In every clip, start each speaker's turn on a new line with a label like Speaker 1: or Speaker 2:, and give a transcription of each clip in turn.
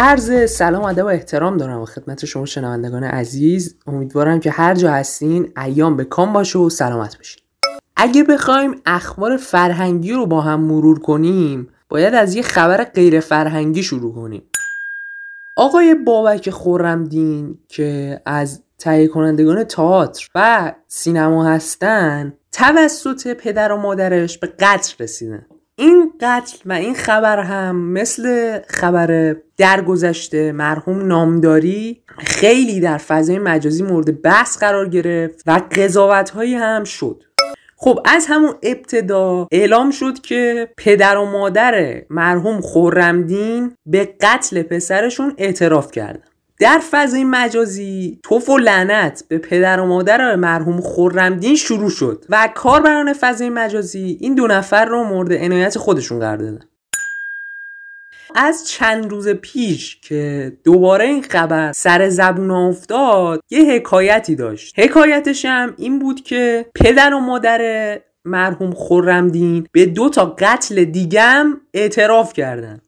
Speaker 1: عرض سلام ادب و احترام دارم و خدمت شما شنوندگان عزیز. امیدوارم که هر جا هستین ایام به کام باشه و سلامت باشین. اگه بخوایم اخبار فرهنگی رو با هم مرور کنیم باید از یه خبر غیر فرهنگی شروع کنیم. آقای بابک خورمدین که از تهیه کنندگان تئاتر و سینما هستن توسط پدر و مادرش به قتل رسیدن. این قتل و این خبر هم مثل خبر درگذشته مرحوم نامداری خیلی در فضای مجازی مورد بحث قرار گرفت و قضاوت هایی هم شد. خب از همون ابتدا اعلام شد که پدر و مادر مرحوم خورمدین به قتل پسرشون اعتراف کردن. در فضای مجازی توف و لعنت به پدر و مادر مرحوم خورمدین شروع شد و کاربران فضای مجازی این دو نفر رو مورد عنایت خودشون قرار دادن. از چند روز پیش که دوباره این خبر سر زبون افتاد یه حکایتی داشت. حکایتش هم این بود که پدر و مادر مرحوم خورمدین به دو تا قتل دیگم اعتراف کردن.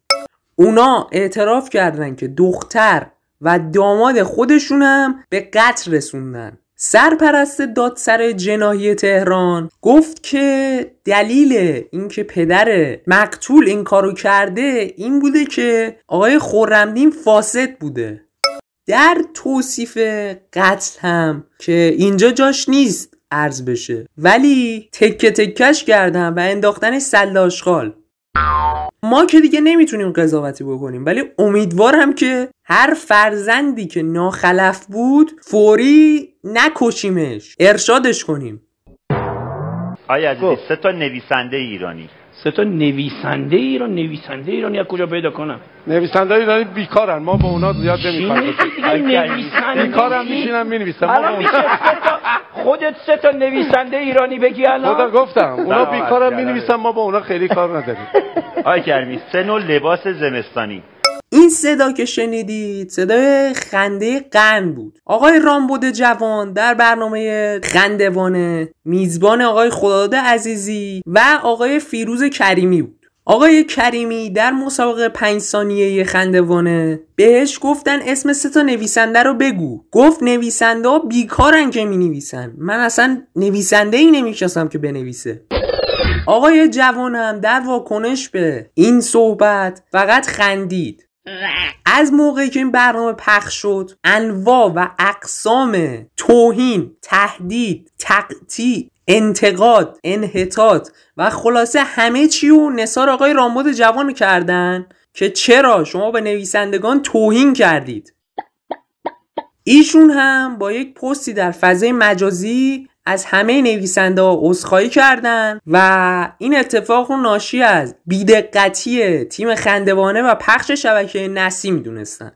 Speaker 1: اونا اعتراف کردن که دختر و داماد خودشونم به قتل رسوندن. سرپرست دادسر جناهی تهران گفت که دلیل اینکه پدر مقتول این کارو کرده این بوده که آقای خورمدین فاسد بوده. در توصیف قتل هم که اینجا جاش نیست عرض بشه. ولی تکه تکش کردن و انداختن سلاشخال ما که دیگه نمی‌تونیم قضاوتی بکنیم ولی امیدوارم که هر فرزندی که ناخلف بود فوری نکشیمش ارشادش کنیم.
Speaker 2: آیا عزیزی سه تا نویسنده ایرانی.
Speaker 3: سه تا نویسنده ایران نویسنده ایرانی از کجا پیدا کنم؟
Speaker 4: نویسنده ایرانی بیکارن ما با اونا زیاد نمی‌خوایم
Speaker 3: نویسنده
Speaker 4: بیکارم میشینم می‌نویسم.
Speaker 3: الان میشه سه تا خودت سه تا نویسنده ایرانی بگی
Speaker 4: خدا
Speaker 3: الان
Speaker 4: گفتم اونا بیکارم
Speaker 2: عرض
Speaker 4: می‌نویسم ما با اونا خیلی کار نداریم.
Speaker 2: آقای کرمی سه نوع لباس زمستانی.
Speaker 1: این صدا که شنیدید صدای خنده قند بود. آقای رامبد جوان در برنامه خندوانه میزبان آقای خداداد عزیزی و آقای فیروز کریمی بود. آقای کریمی در مسابقه پنج ثانیه خندوانه بهش گفتن اسم سه تا نویسنده رو بگو. گفت نویسنده ها بیکارن که می نویسن من اصلا نویسنده ای نمی‌شناسم که بنویسه. آقای جوان هم در واکنش به این صحبت فقط خندید. از موقعی که این برنامه پخش شد انواع و اقسام توهین تهدید تقطیع انتقاد انحطاط و خلاصه همه چی و نثار آقای رامبد جوان کردن که چرا شما به نویسندگان توهین کردید؟ ایشون هم با یک پستی در فضای مجازی از همه نویسنده ها عذرخواهی کردن و این اتفاق رو ناشی از بیدقتی تیم خندوانه و پخش شبکه نسی می‌دونستن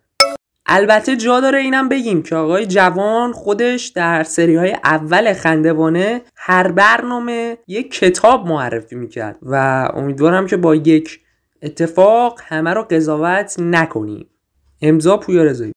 Speaker 1: البته جا داره اینم بگیم که آقای جوان خودش در سری های اول خندوانه هر برنامه یک کتاب معرفی می‌کرد و امیدوارم که با یک اتفاق همه رو قضاوت نکنیم. امضا پویا رضایی.